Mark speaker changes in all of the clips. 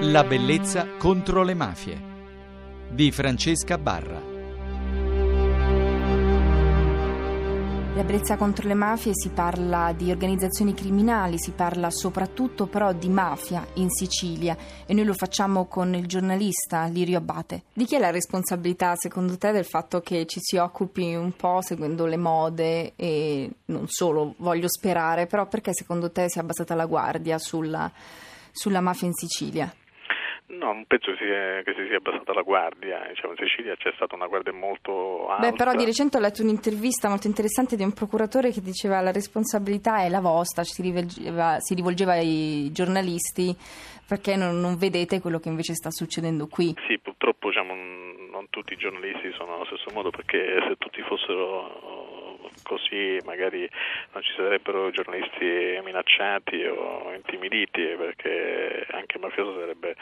Speaker 1: La bellezza contro le mafie di Francesca Barra.
Speaker 2: La bellezza contro le mafie si parla di organizzazioni criminali, si parla soprattutto però di mafia in Sicilia e noi lo facciamo con il giornalista Lirio Abate. Di chi è la responsabilità secondo te del fatto che ci si occupi un po' seguendo le mode e non solo, voglio sperare, però perché secondo te si è abbassata la guardia sulla, sulla mafia in Sicilia?
Speaker 3: No, non penso che si, che si sia abbassata la guardia, diciamo, in Sicilia c'è stata una guardia molto alta.
Speaker 2: Beh, però di recente ho letto un'intervista molto interessante di un procuratore che diceva la responsabilità è la vostra, si rivolgeva, si rivolgeva ai giornalisti perché non, non, vedete quello che invece sta succedendo qui.
Speaker 3: Sì, purtroppo diciamo, non tutti i giornalisti sono allo stesso modo perché se tutti fossero così magari non ci sarebbero giornalisti minacciati o intimiditi perché anche il mafioso sarebbe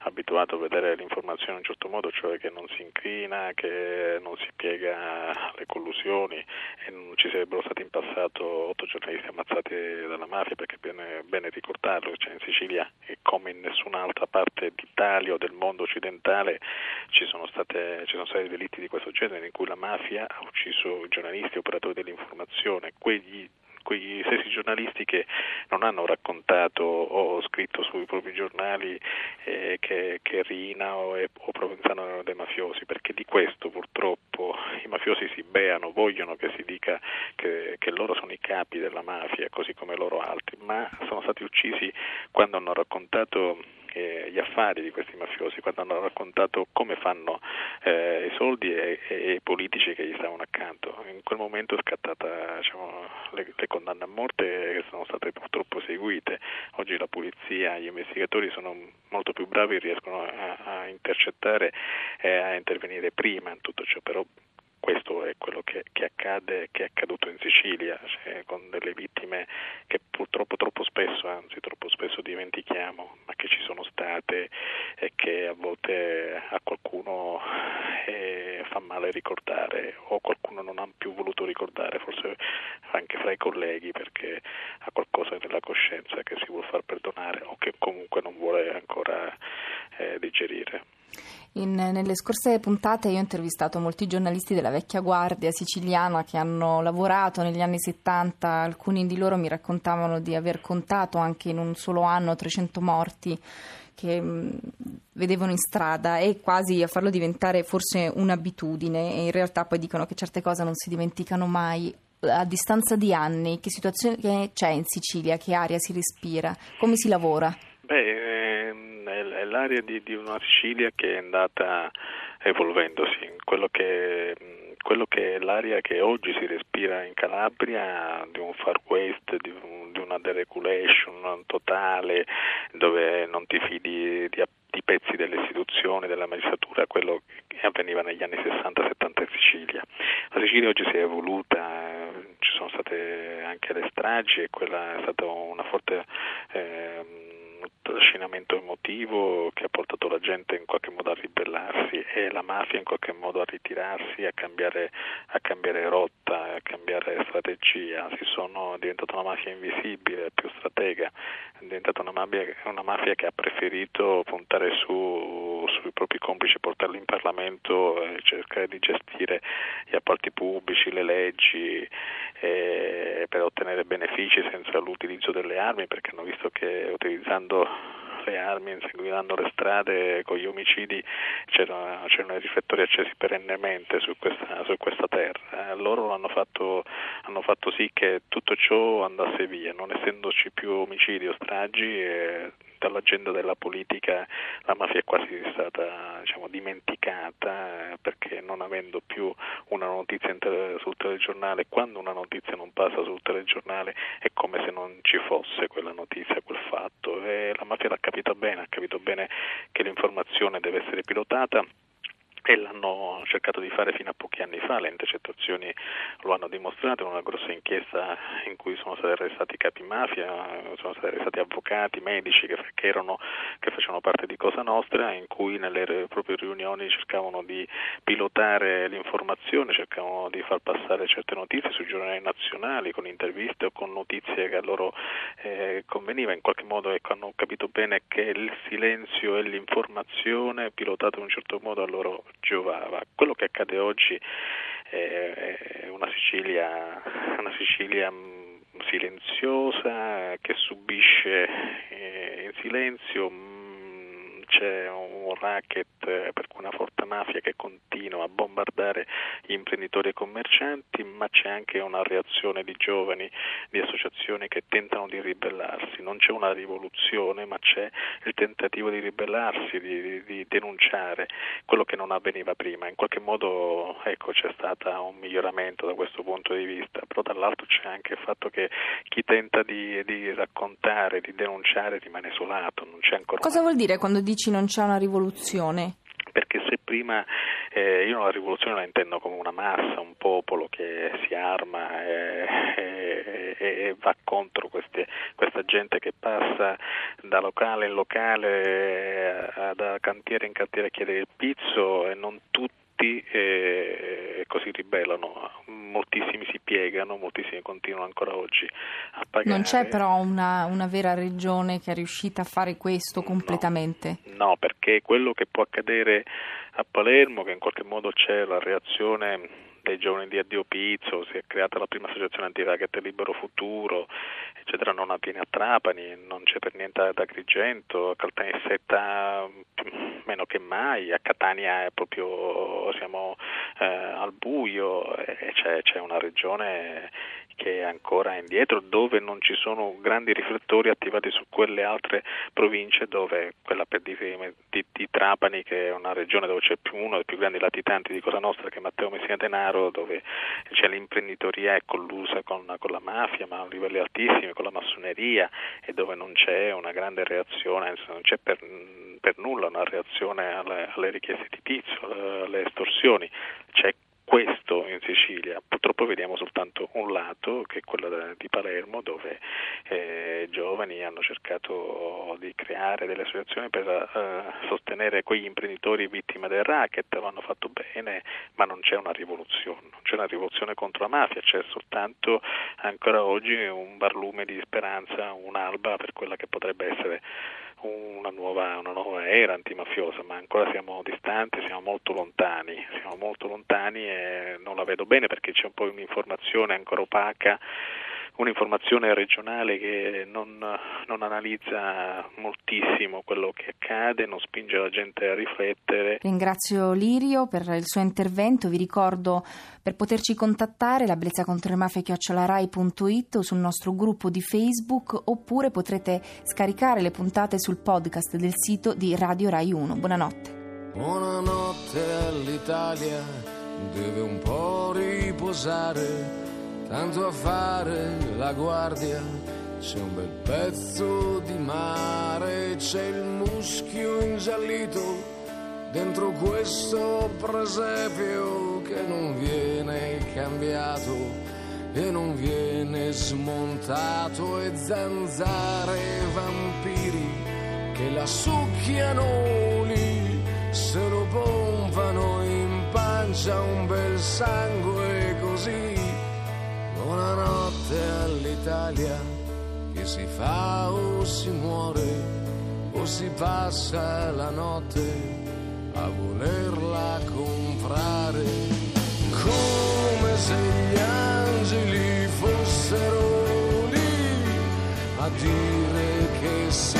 Speaker 3: abituato a vedere l'informazione in un certo modo, cioè che non si incrina, che non si piega le collusioni e non ci sarebbero stati in passato otto giornalisti ammazzati dalla mafia perché è bene, bene ricordarlo, cioè in Sicilia e come in nessun'altra parte d'Italia o del mondo occidentale ci sono, state, ci sono stati delitti di questo genere in cui la mafia ha ucciso giornalisti, operatori dell'informazione, quegli quegli stessi giornalisti che non hanno raccontato o scritto sui propri giornali eh, che, che Rina o, o Provenzano erano dei mafiosi, perché di questo purtroppo i mafiosi si beano, vogliono che si dica che, che loro sono i capi della mafia, così come loro altri, ma sono stati uccisi quando hanno raccontato eh, gli affari di questi mafiosi, quando hanno raccontato come fanno eh, soldi e, i politici che gli stavano accanto. In quel momento è scattata diciamo, le, le, condanne a morte che sono state purtroppo seguite. Oggi la polizia, gli investigatori sono molto più bravi riescono a, a intercettare e a intervenire prima in tutto ciò, però questo è quello che, che, accade, che è accaduto in Sicilia, cioè con delle vittime che purtroppo troppo spesso, anzi troppo spesso dimentichiamo, ma che ci sono state e che a volte a qualcuno eh, fa male ricordare o qualcuno non ha più voluto ricordare, forse anche fra i colleghi perché ha qualcosa nella coscienza che si vuole far perdonare o che comunque non vuole ancora eh, digerire.
Speaker 2: In, nelle scorse puntate io ho intervistato molti giornalisti della vecchia guardia siciliana che hanno lavorato negli anni 70, alcuni di loro mi raccontavano di aver contato anche in un solo anno 300 morti che mh, vedevano in strada e quasi a farlo diventare forse un'abitudine. E in realtà poi dicono che certe cose non si dimenticano mai. A distanza di anni, che situazione c'è in Sicilia, che aria si respira, come si lavora?
Speaker 3: Beh, l'aria di, di, una Sicilia che è andata evolvendosi, quello che, quello che, è l'aria che oggi si respira in Calabria di un far west, di, un, di una deregulation totale, dove non ti fidi di, di pezzi delle istituzioni, della magistratura, quello che avveniva negli anni 60-70 in Sicilia. La Sicilia oggi si è evoluta, ci sono state anche le stragi e quella è stata una forte... Eh, trascinamento emotivo che ha portato la gente in qualche modo a ribellarsi e la mafia in qualche modo a ritirarsi, a cambiare, a cambiare rotta, a cambiare strategia. Si sono, è diventata una mafia invisibile, più stratega, è diventata una mafia, una mafia che ha preferito puntare su, sui propri complici, portarli in Parlamento e cercare di gestire gli appalti pubblici, le leggi benefici senza l'utilizzo delle armi perché hanno visto che utilizzando le armi, inseguendo le strade con gli omicidi c'erano, c'erano i riflettori accesi perennemente su questa, su questa terra. Eh, loro hanno fatto, hanno fatto, sì che tutto ciò andasse via, non essendoci più omicidi o stragi. Eh, dall'agenda della politica la mafia è quasi stata diciamo, dimenticata perché non avendo più una notizia sul telegiornale, quando una notizia non passa sul telegiornale è come se non ci fosse quella notizia, quel fatto. E la mafia l'ha capito bene, ha capito bene che l'informazione deve essere pilotata e l'hanno cercato di fare fino a pochi anni fa, le intercettazioni lo hanno dimostrato in una grossa inchiesta in cui sono stati arrestati capi mafia, sono stati arrestati avvocati, medici che, che, erano, che facevano parte di Cosa Nostra, in cui nelle proprie riunioni cercavano di pilotare l'informazione, cercavano di far passare certe notizie sui giornali nazionali con interviste o con notizie che a loro eh, conveniva. In qualche modo ecco, hanno capito bene che il silenzio e l'informazione pilotato in un certo modo a loro giovava. Quello che accade oggi è una Sicilia, una Sicilia mm, silenziosa che subisce eh, in silenzio mm, c'è un racket per cui una forte mafia che continua a bombardare gli imprenditori e commercianti, ma c'è anche una reazione di giovani, di associazioni che tentano di ribellarsi. Non c'è una rivoluzione, ma c'è il tentativo di ribellarsi, di, di, di denunciare quello che non avveniva prima. In qualche modo ecco, c'è stato un miglioramento da questo punto di vista, però dall'altro c'è anche il fatto che chi tenta di, di raccontare, di denunciare rimane isolato.
Speaker 2: Cosa vuol dire quando dici non c'è una rivoluzione?
Speaker 3: Perché se prima eh, io la rivoluzione la intendo come una massa, un popolo che si arma e, e, e va contro queste, questa gente che passa da locale in locale, eh, da cantiere in cantiere a chiedere il pizzo e non tutti eh, così ribellano, moltissimi si piegano, moltissimi continuano ancora oggi a pagare.
Speaker 2: Non c'è però una, una vera regione che è riuscita a fare questo completamente?
Speaker 3: No, no, perché quello che può accadere a Palermo, che in qualche modo c'è la reazione dei giovani di Addio Pizzo, si è creata la prima associazione anti-racket Libero Futuro, eccetera, non avviene a Trapani, non c'è per niente ad Agrigento, a Caltanissetta meno che mai, a Catania è proprio siamo eh, al buio e c'è, c'è una regione che è ancora indietro, dove non ci sono grandi riflettori attivati su quelle altre province dove quella per di, di, di Trapani, che è una regione dove c'è più uno dei più grandi latitanti di Cosa Nostra che è Matteo Messina Denaro, dove c'è l'imprenditoria è collusa con, con, la mafia, ma a livelli altissimi, con la massoneria e dove non c'è una grande reazione, non c'è per, per nulla una reazione alle, alle richieste di pizzo, alle estorsioni, c'è questo in Sicilia. Purtroppo vediamo soltanto un lato, che è quello di Palermo, dove eh, giovani hanno cercato di creare delle associazioni per eh, sostenere quegli imprenditori vittime del racket, lo hanno fatto bene, ma non c'è una rivoluzione, non c'è una rivoluzione contro la mafia, c'è soltanto ancora oggi un barlume di speranza, un'alba per quella che potrebbe essere una nuova, una nuova, era antimafiosa, ma ancora siamo distanti, siamo molto lontani, siamo molto lontani e non la vedo bene perché c'è un po' un'informazione ancora opaca un'informazione regionale che non, non, analizza moltissimo quello che accade, non spinge la gente a riflettere.
Speaker 2: Ringrazio Lirio per il suo intervento, vi ricordo per poterci contattare la Blezza contro le mafie chiocciolarai.it o sul nostro gruppo di Facebook oppure potrete scaricare le puntate sul podcast del sito di Radio Rai 1. Buonanotte.
Speaker 4: Buonanotte all'Italia, deve un po' riposare tanto a fare la guardia. C'è un bel pezzo di mare, c'è il muschio ingiallito dentro questo presepio che non viene cambiato e non viene smontato e zanzare vampiri che la succhiano lì se lo pompano in pancia un bel sangue così Buonanotte all'Italia che si fa o si muore o si passa la notte a volerla comprare. Come se gli angeli fossero lì a dire che sì,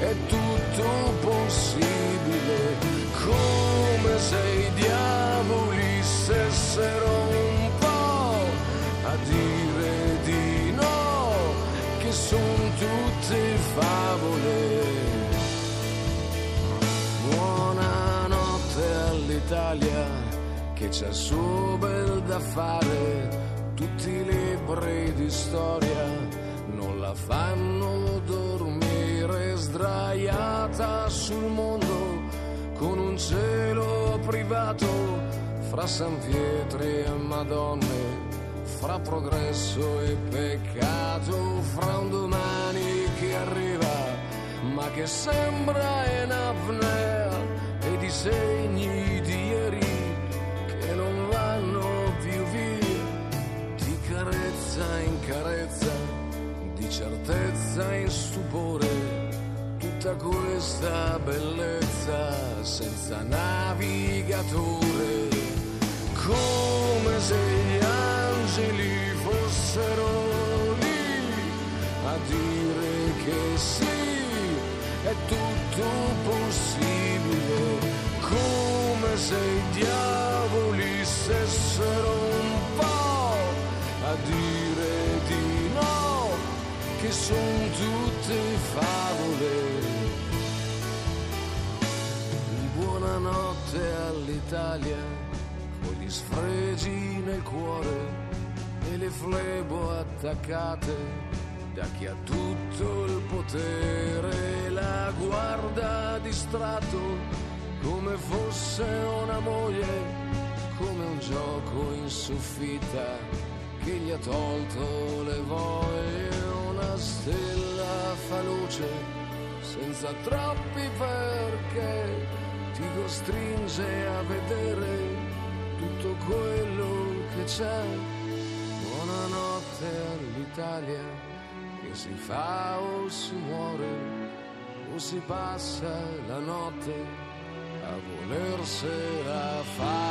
Speaker 4: è tutto possibile. Come se i diavoli stessero favole. Buonanotte all'Italia che c'è il suo bel da fare. Tutti i libri di storia non la fanno dormire sdraiata sul mondo con un cielo privato fra San Pietri e Madonne fra progresso e peccato, fra un domani ma che sembra in apnea e disegni di ieri che non vanno più via, di carezza in carezza, di certezza in stupore, tutta questa bellezza senza navigatore, come se sono tutte favole. Buonanotte all'Italia, con gli sfregi nel cuore e le flebo attaccate da chi ha tutto il potere la guarda distratto come fosse una moglie, come un gioco in soffitta che gli ha tolto fa luce senza troppi perché ti costringe a vedere tutto quello che c'è. Buonanotte all'Italia che si fa o si muore o si passa la notte a volersela fare.